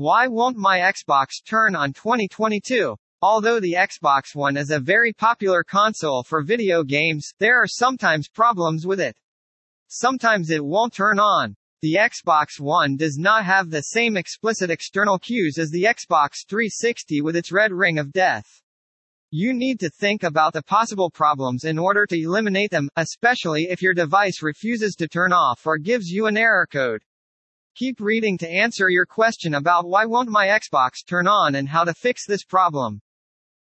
Why won't my Xbox turn on 2022? Although the Xbox One is a very popular console for video games, there are sometimes problems with it. Sometimes it won't turn on. The Xbox One does not have the same explicit external cues as the Xbox 360 with its red ring of death. You need to think about the possible problems in order to eliminate them, especially if your device refuses to turn off or gives you an error code. Keep reading to answer your question about why won't my Xbox turn on and how to fix this problem.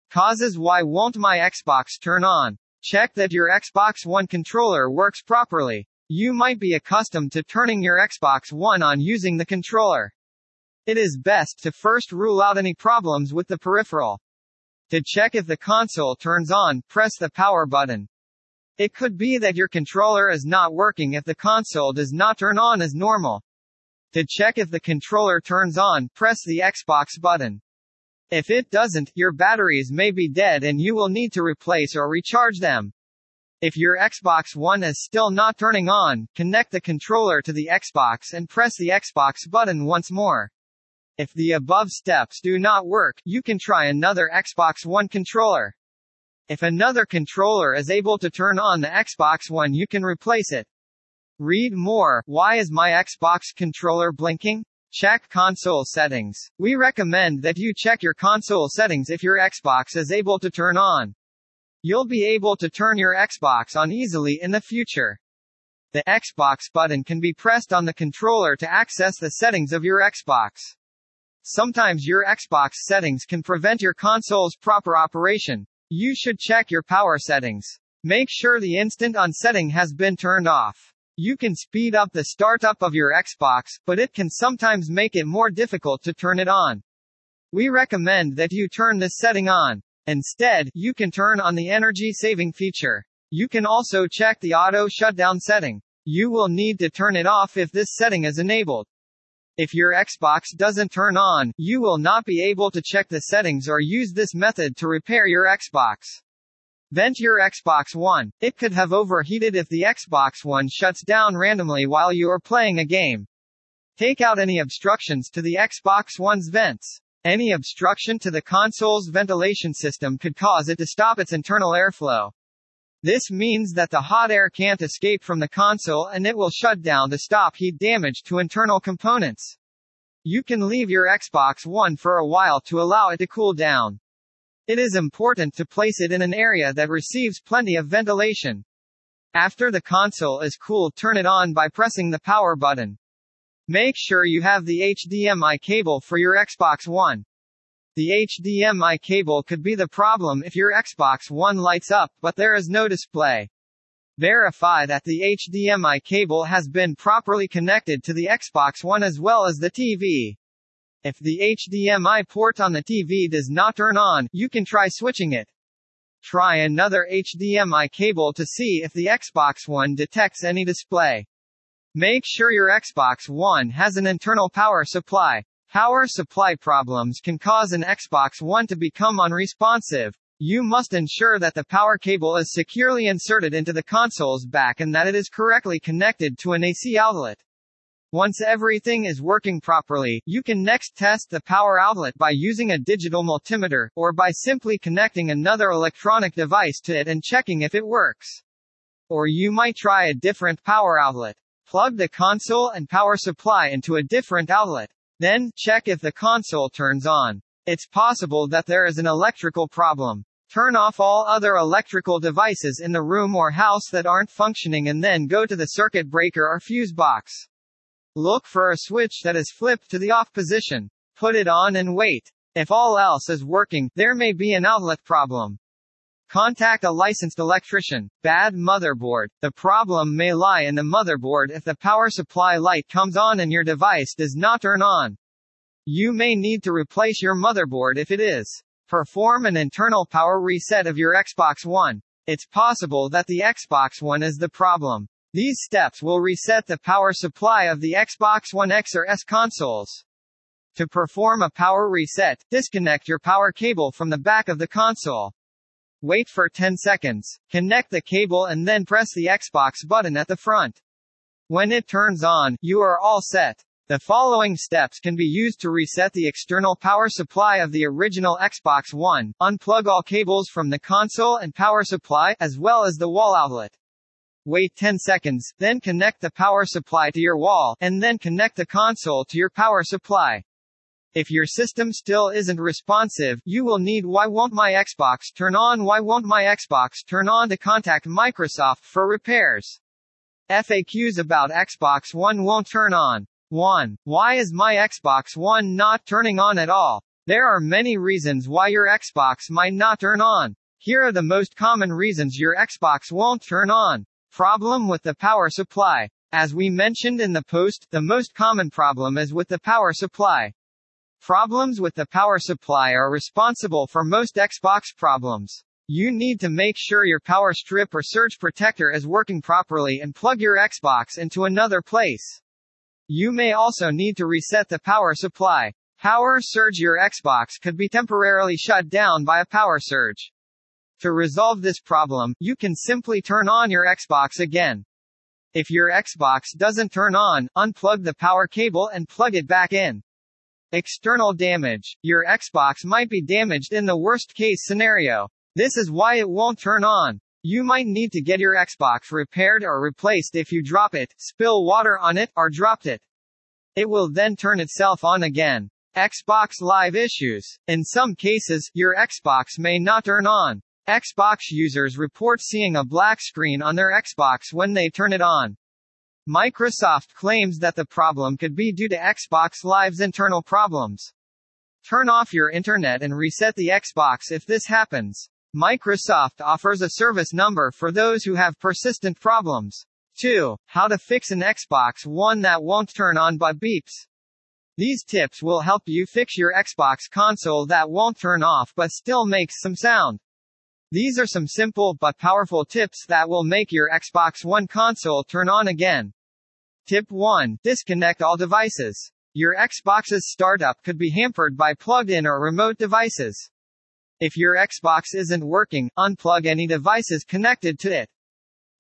Causes Why won't my Xbox turn on? Check that your Xbox One controller works properly. You might be accustomed to turning your Xbox One on using the controller. It is best to first rule out any problems with the peripheral. To check if the console turns on, press the power button. It could be that your controller is not working if the console does not turn on as normal. To check if the controller turns on, press the Xbox button. If it doesn't, your batteries may be dead and you will need to replace or recharge them. If your Xbox One is still not turning on, connect the controller to the Xbox and press the Xbox button once more. If the above steps do not work, you can try another Xbox One controller. If another controller is able to turn on the Xbox One, you can replace it. Read more. Why is my Xbox controller blinking? Check console settings. We recommend that you check your console settings if your Xbox is able to turn on. You'll be able to turn your Xbox on easily in the future. The Xbox button can be pressed on the controller to access the settings of your Xbox. Sometimes your Xbox settings can prevent your console's proper operation. You should check your power settings. Make sure the instant on setting has been turned off. You can speed up the startup of your Xbox, but it can sometimes make it more difficult to turn it on. We recommend that you turn this setting on. Instead, you can turn on the energy saving feature. You can also check the auto shutdown setting. You will need to turn it off if this setting is enabled. If your Xbox doesn't turn on, you will not be able to check the settings or use this method to repair your Xbox. Vent your Xbox One. It could have overheated if the Xbox One shuts down randomly while you are playing a game. Take out any obstructions to the Xbox One's vents. Any obstruction to the console's ventilation system could cause it to stop its internal airflow. This means that the hot air can't escape from the console and it will shut down to stop heat damage to internal components. You can leave your Xbox One for a while to allow it to cool down. It is important to place it in an area that receives plenty of ventilation. After the console is cooled turn it on by pressing the power button. Make sure you have the HDMI cable for your Xbox One. The HDMI cable could be the problem if your Xbox One lights up but there is no display. Verify that the HDMI cable has been properly connected to the Xbox One as well as the TV. If the HDMI port on the TV does not turn on, you can try switching it. Try another HDMI cable to see if the Xbox One detects any display. Make sure your Xbox One has an internal power supply. Power supply problems can cause an Xbox One to become unresponsive. You must ensure that the power cable is securely inserted into the console's back and that it is correctly connected to an AC outlet. Once everything is working properly, you can next test the power outlet by using a digital multimeter, or by simply connecting another electronic device to it and checking if it works. Or you might try a different power outlet. Plug the console and power supply into a different outlet. Then, check if the console turns on. It's possible that there is an electrical problem. Turn off all other electrical devices in the room or house that aren't functioning and then go to the circuit breaker or fuse box. Look for a switch that is flipped to the off position. Put it on and wait. If all else is working, there may be an outlet problem. Contact a licensed electrician. Bad motherboard. The problem may lie in the motherboard if the power supply light comes on and your device does not turn on. You may need to replace your motherboard if it is. Perform an internal power reset of your Xbox One. It's possible that the Xbox One is the problem. These steps will reset the power supply of the Xbox One X or S consoles. To perform a power reset, disconnect your power cable from the back of the console. Wait for 10 seconds, connect the cable and then press the Xbox button at the front. When it turns on, you are all set. The following steps can be used to reset the external power supply of the original Xbox One. Unplug all cables from the console and power supply, as well as the wall outlet. Wait 10 seconds, then connect the power supply to your wall, and then connect the console to your power supply. If your system still isn't responsive, you will need Why won't my Xbox turn on Why won't my Xbox turn on to contact Microsoft for repairs. FAQs about Xbox One won't turn on. 1. Why is my Xbox One not turning on at all? There are many reasons why your Xbox might not turn on. Here are the most common reasons your Xbox won't turn on. Problem with the power supply. As we mentioned in the post, the most common problem is with the power supply. Problems with the power supply are responsible for most Xbox problems. You need to make sure your power strip or surge protector is working properly and plug your Xbox into another place. You may also need to reset the power supply. Power surge Your Xbox could be temporarily shut down by a power surge. To resolve this problem, you can simply turn on your Xbox again. If your Xbox doesn't turn on, unplug the power cable and plug it back in. External damage. Your Xbox might be damaged in the worst case scenario. This is why it won't turn on. You might need to get your Xbox repaired or replaced if you drop it, spill water on it, or dropped it. It will then turn itself on again. Xbox Live issues. In some cases, your Xbox may not turn on. Xbox users report seeing a black screen on their Xbox when they turn it on. Microsoft claims that the problem could be due to Xbox Live's internal problems. Turn off your internet and reset the Xbox if this happens. Microsoft offers a service number for those who have persistent problems. 2. How to fix an Xbox One that won't turn on by beeps. These tips will help you fix your Xbox console that won't turn off but still makes some sound. These are some simple but powerful tips that will make your Xbox One console turn on again. Tip 1. Disconnect all devices. Your Xbox's startup could be hampered by plugged-in or remote devices. If your Xbox isn't working, unplug any devices connected to it.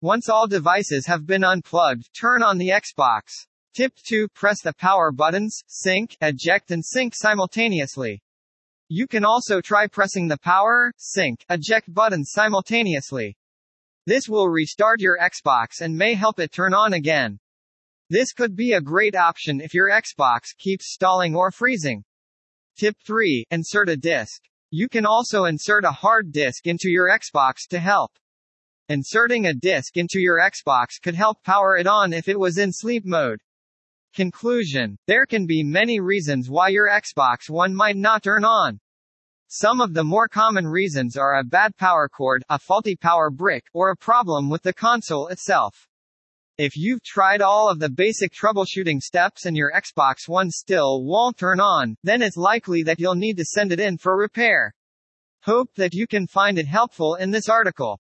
Once all devices have been unplugged, turn on the Xbox. Tip 2. Press the power buttons, sync, eject and sync simultaneously. You can also try pressing the power, sync, eject buttons simultaneously. This will restart your Xbox and may help it turn on again. This could be a great option if your Xbox keeps stalling or freezing. Tip 3. Insert a disk. You can also insert a hard disk into your Xbox to help. Inserting a disk into your Xbox could help power it on if it was in sleep mode. Conclusion. There can be many reasons why your Xbox One might not turn on. Some of the more common reasons are a bad power cord, a faulty power brick, or a problem with the console itself. If you've tried all of the basic troubleshooting steps and your Xbox One still won't turn on, then it's likely that you'll need to send it in for repair. Hope that you can find it helpful in this article.